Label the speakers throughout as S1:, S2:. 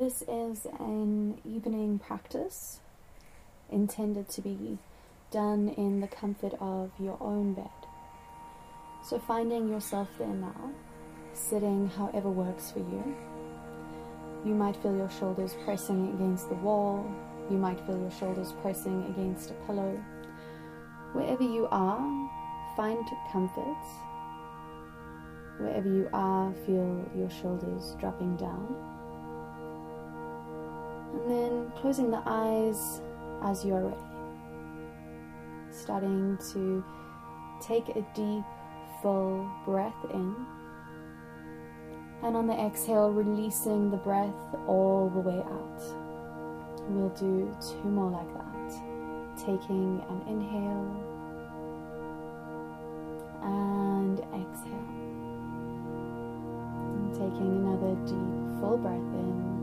S1: this is an evening practice intended to be done in the comfort of your own bed. So, finding yourself there now, sitting however works for you. You might feel your shoulders pressing against the wall, you might feel your shoulders pressing against a pillow. Wherever you are, find comfort. Wherever you are, feel your shoulders dropping down. And then closing the eyes as you are ready. Starting to take a deep, full breath in. And on the exhale, releasing the breath all the way out. We'll do two more like that. Taking an inhale and exhale. And taking another deep, full breath in.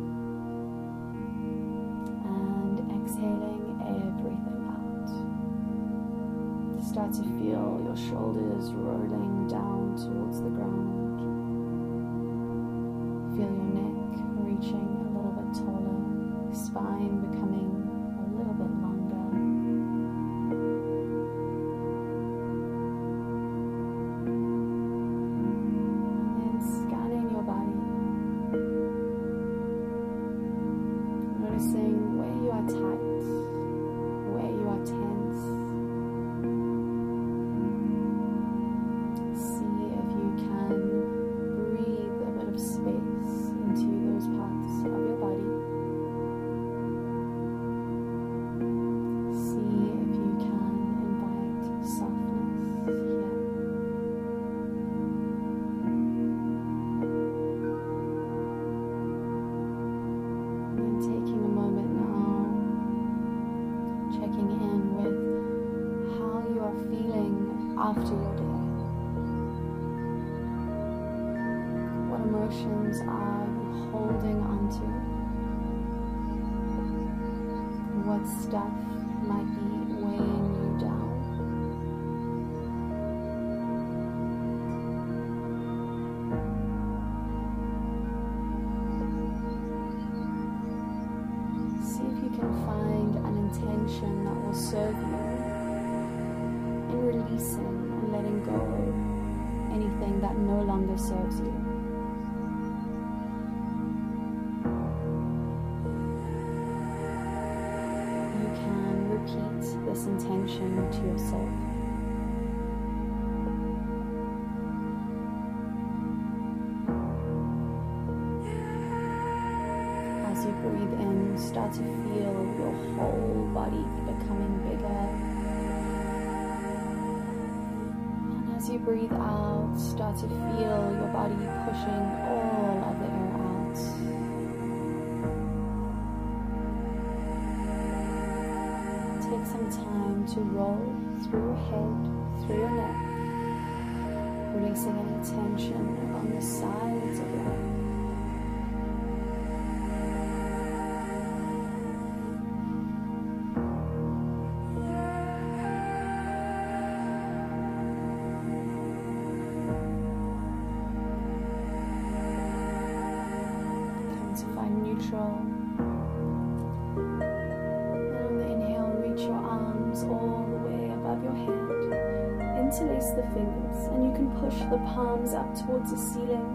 S1: Start to feel your shoulders rolling down towards the ground. Feel your neck reaching a little bit taller, spine becoming a little bit longer. After your this intention to yourself. As you breathe in, start to feel your whole body becoming bigger. And as you breathe out, start to feel your body pushing all of the Some time to roll through your head, through your neck, releasing any tension on the sides of your head. Neutral. Interlace the fingers, and you can push the palms up towards the ceiling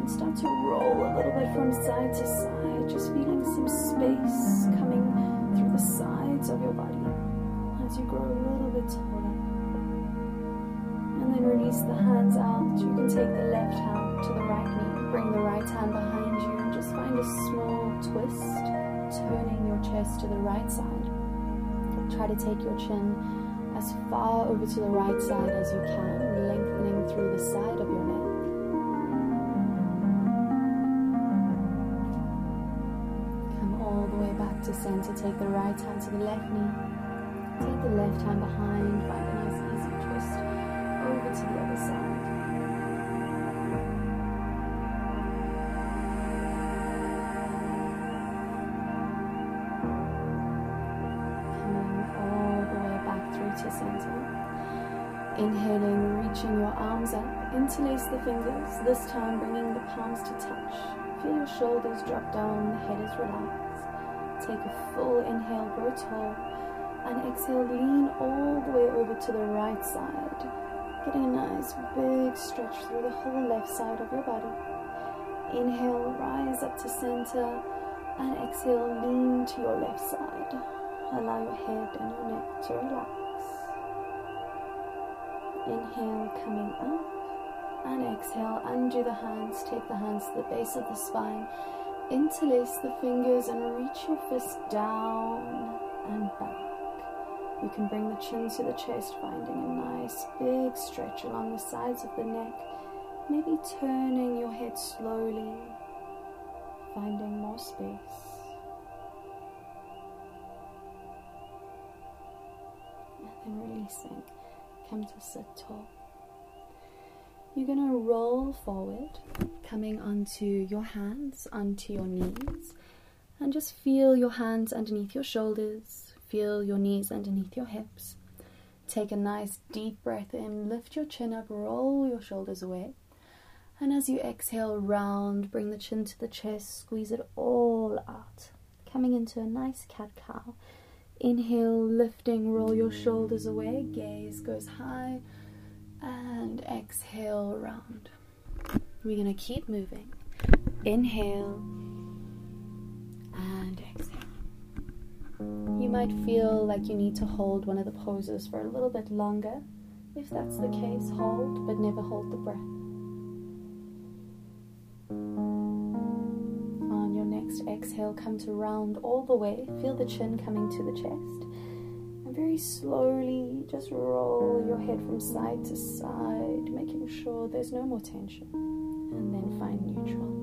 S1: and start to roll a little bit from side to side, just feeling some space coming through the sides of your body as you grow a little bit taller. And then release the hands out. You can take the left hand to the right knee, bring the right hand behind you, and just find a small twist, turning your chest to the right side. Try to take your chin as far over to the right side as you can, lengthening through the side of your neck. Come all the way back to center. Take the right hand to the left knee. Take the left hand behind. Find a nice easy twist over to the other side. Inhaling, reaching your arms up, interlace the fingers, this time bringing the palms to touch. Feel your shoulders drop down, the head is relaxed. Take a full inhale, grow tall, and exhale, lean all the way over to the right side. Getting a nice big stretch through the whole left side of your body. Inhale, rise up to center, and exhale, lean to your left side. Allow your head and your neck to relax. Inhale, coming up, and exhale, undo the hands, take the hands to the base of the spine, interlace the fingers, and reach your fist down and back. You can bring the chin to the chest, finding a nice big stretch along the sides of the neck. Maybe turning your head slowly, finding more space. And releasing. Come to sit tall. You're going to roll forward, coming onto your hands, onto your knees, and just feel your hands underneath your shoulders Feel your knees underneath your hips. Take a nice deep breath in, lift your chin up, roll your shoulders away. And as you exhale round, bring the chin to the chest, squeeze it all out. Coming into a nice cat cow. Inhale, lifting, roll your shoulders away, gaze goes high, and exhale round. We're going to keep moving. Inhale and exhale. You might feel like you need to hold one of the poses for a little bit longer. If that's the case, hold, but never hold the breath. Exhale, come to round all the way. Feel the chin coming to the chest. And very slowly just roll your head from side to side, making sure there's no more tension. And then find neutral.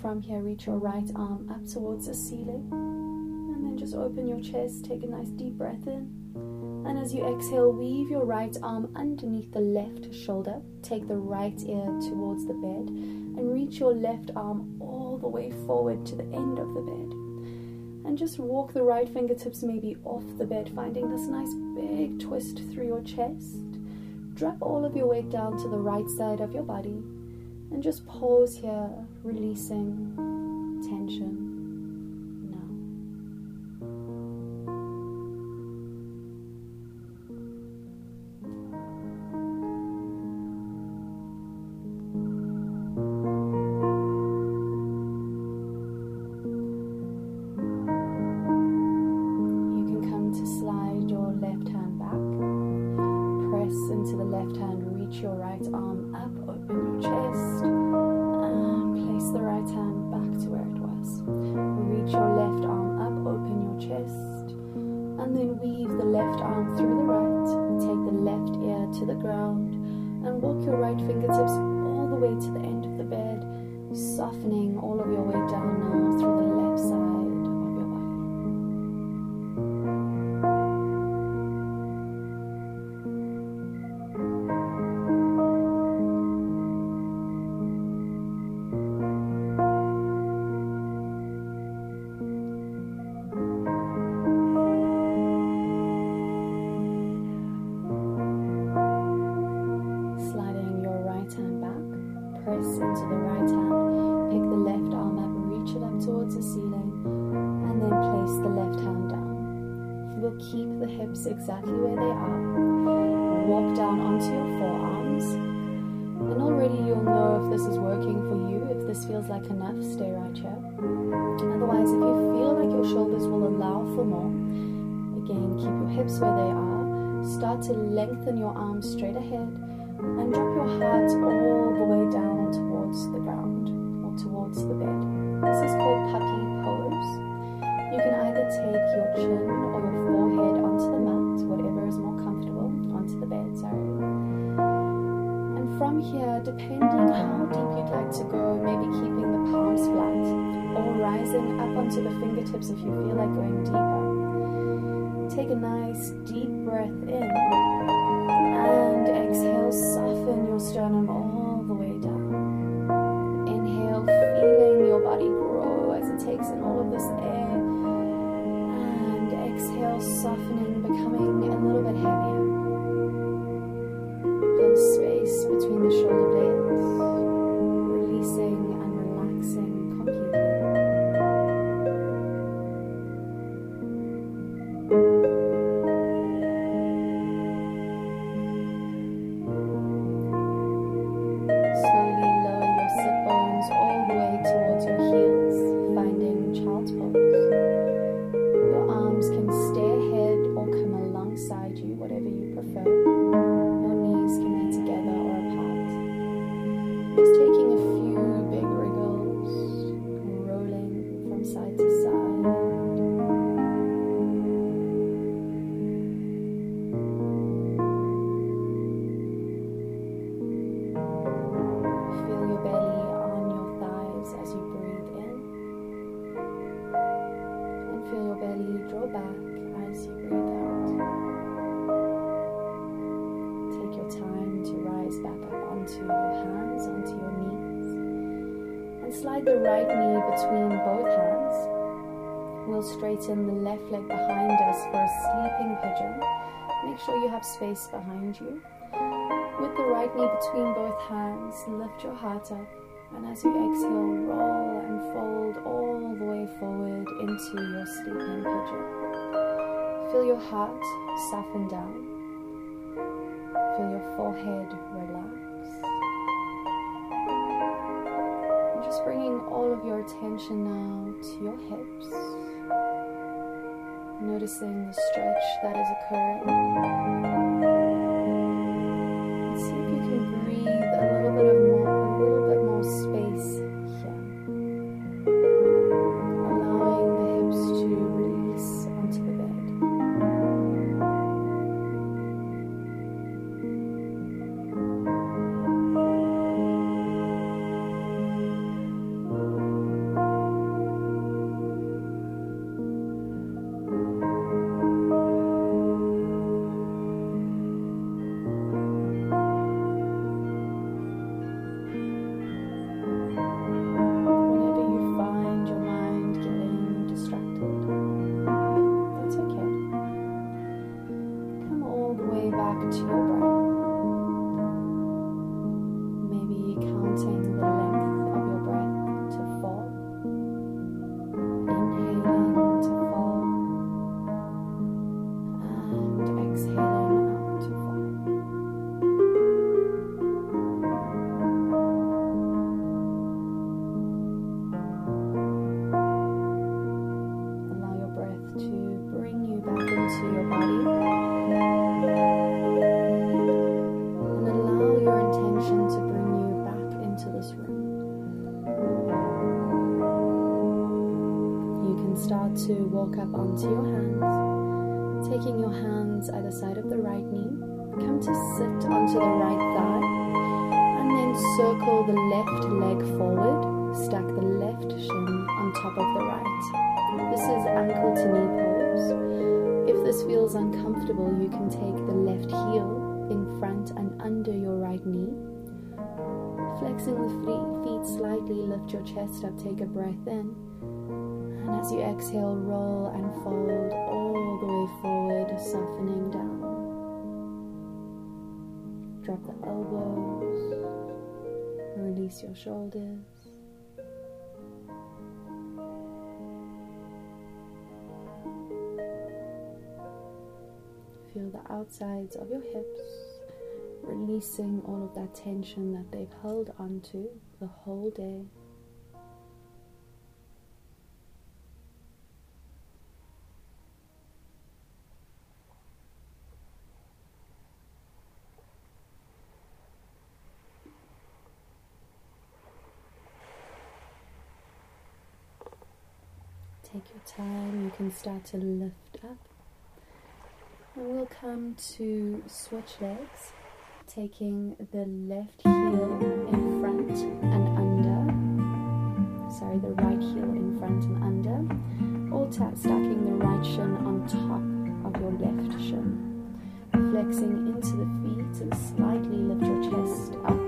S1: From here, reach your right arm up towards the ceiling And then just open your chest, take a nice deep breath in. And as you exhale, weave your right arm underneath the left shoulder. Take the right ear towards the bed and reach your left arm the way forward to the end of the bed. And just walk the right fingertips maybe off the bed, finding this nice big twist through your chest. Drop all of your weight down to the right side of your body and just pause here, releasing tension. Straight ahead and drop your heart all the way down towards the ground or towards the bed. This is called puppy pose. You can either take your chin or your forehead onto the mat whatever is more comfortable, onto the bed, sorry. And from here, depending how deep you'd like to go, maybe keeping the palms flat or rising up onto the fingertips if you feel like going deeper. Take a nice deep breath in soften your sternum all the way down. Inhale, feeling your body grow as it takes in all of this air. And exhale, softening becoming a little bit heavier. Whatever your heart up. And as you exhale, roll and fold all the way forward into your sleeping pigeon. Feel your heart soften down. Feel your forehead relax. Just bringing all of your attention now to your hips. Noticing the stretch that is occurring. Circle the left leg forward. Stack the left shin on top of the right. This is ankle to knee pose. If this feels uncomfortable, you can take the left heel in front and under your right knee. Flexing the feet slightly, lift your chest up, take a breath in. And as you exhale, roll and fold all the way forward, softening down. Drop the elbows, release your shoulders. Feel the outsides of your hips, releasing all of that tension that they've held onto the whole day. Take your time, you can start to lift up. And we'll come to switch legs, taking the left heel in front and under. Sorry, the right heel in front and under. All ta- stacking the right shin on top of your left shin. Flexing into the feet and slightly lift your chest up.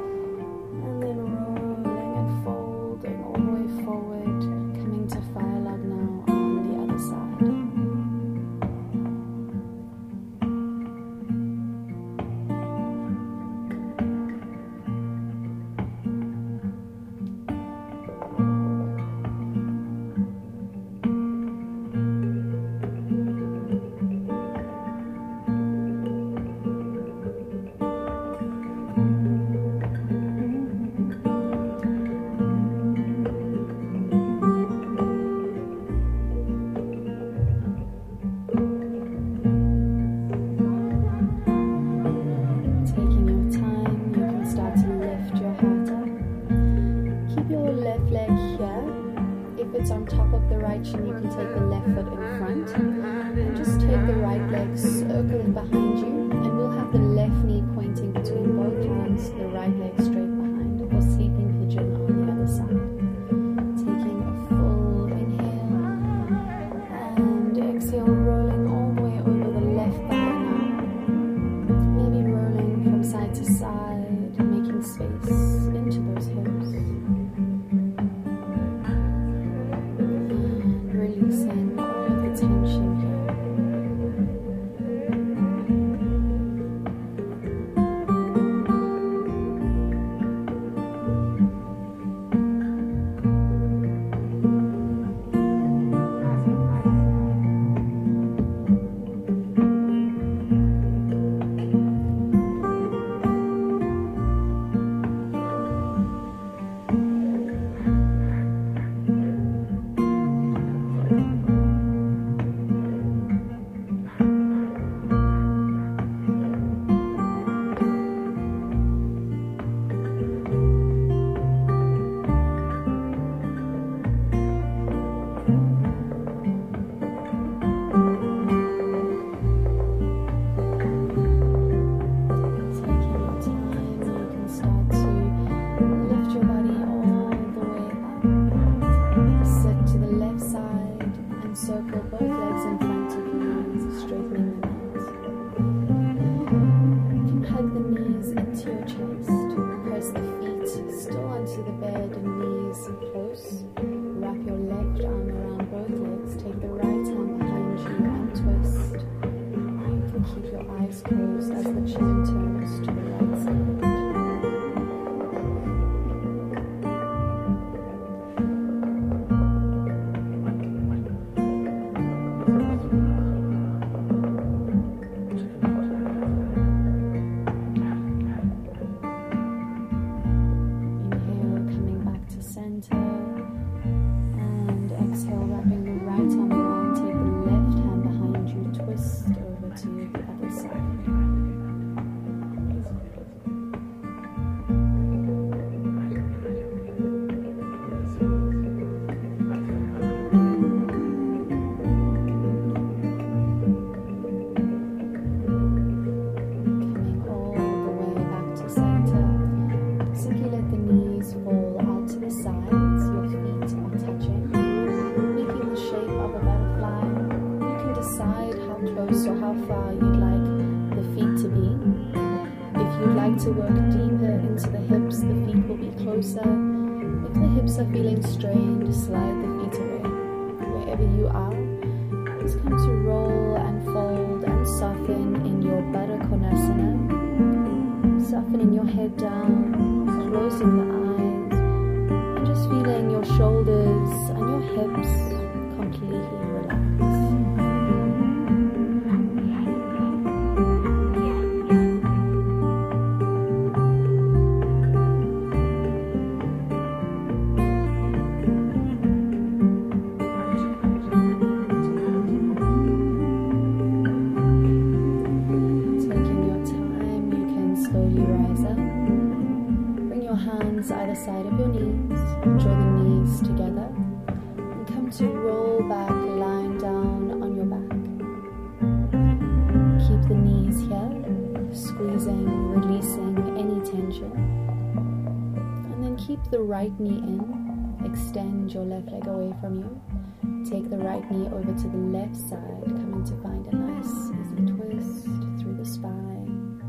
S1: right knee over to the left side, coming to find a nice easy twist through the spine.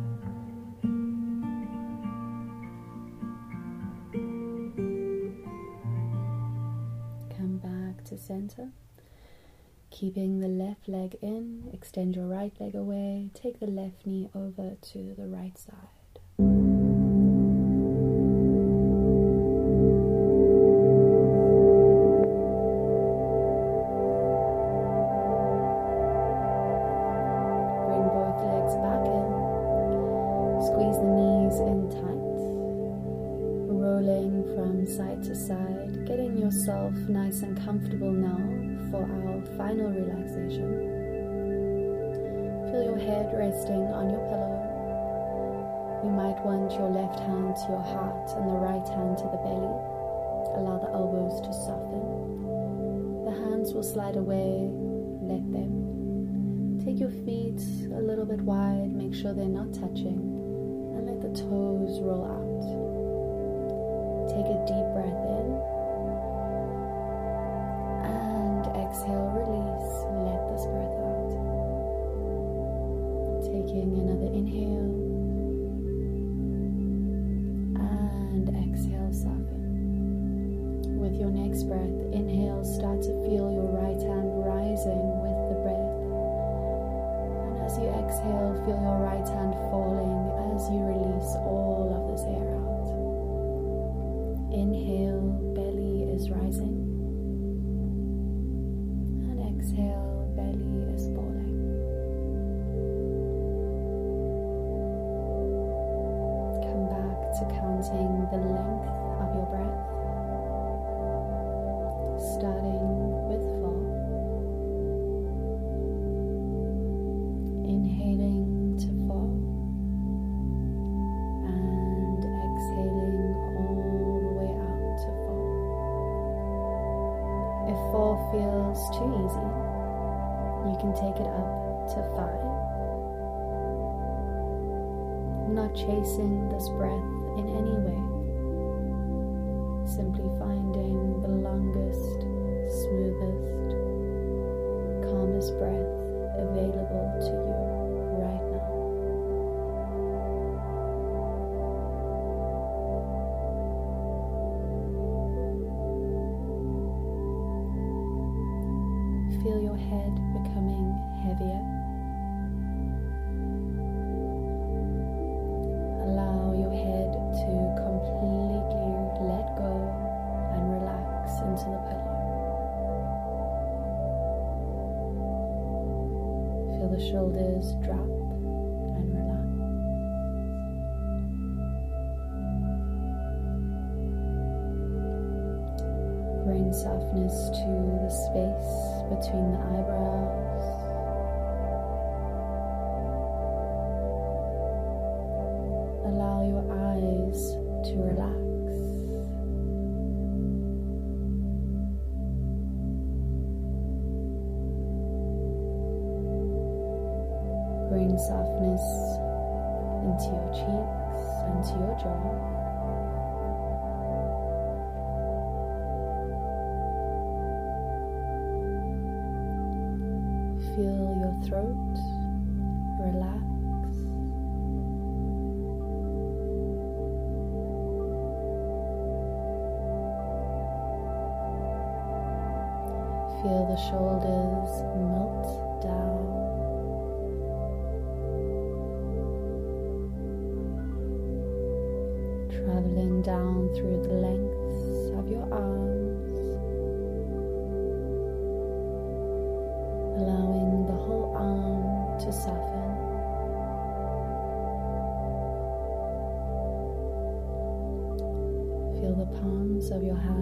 S1: Come back to center. Keeping the left leg in, extend your right leg away, take the left knee over to the right side. right one to your left hand to your heart and the right hand to the belly. Allow the elbows to soften. The hands will slide away, let them. Take your feet a little bit wide, make sure they're not touching, and let the toes roll out. Take a deep breath in. Feels too easy, you can take it up to five. Not chasing this breath in any way, simply finding the longest, smoothest, calmest breath available to you softness to the space between the eyebrows. Down through the lengths of your arms. allowing the whole arm to soften. Feel the palms of your hands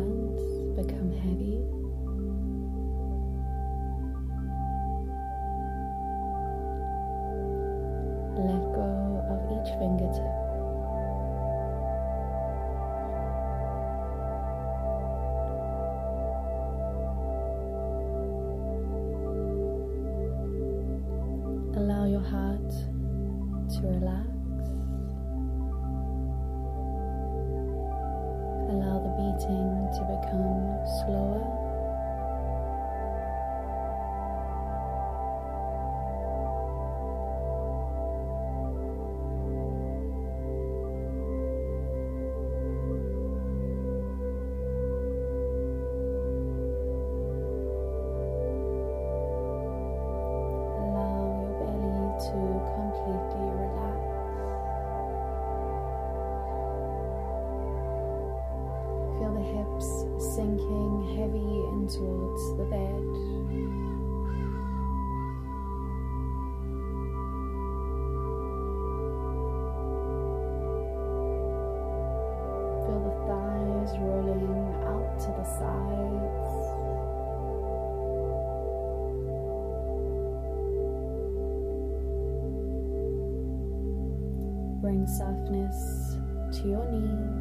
S1: softness to your knees.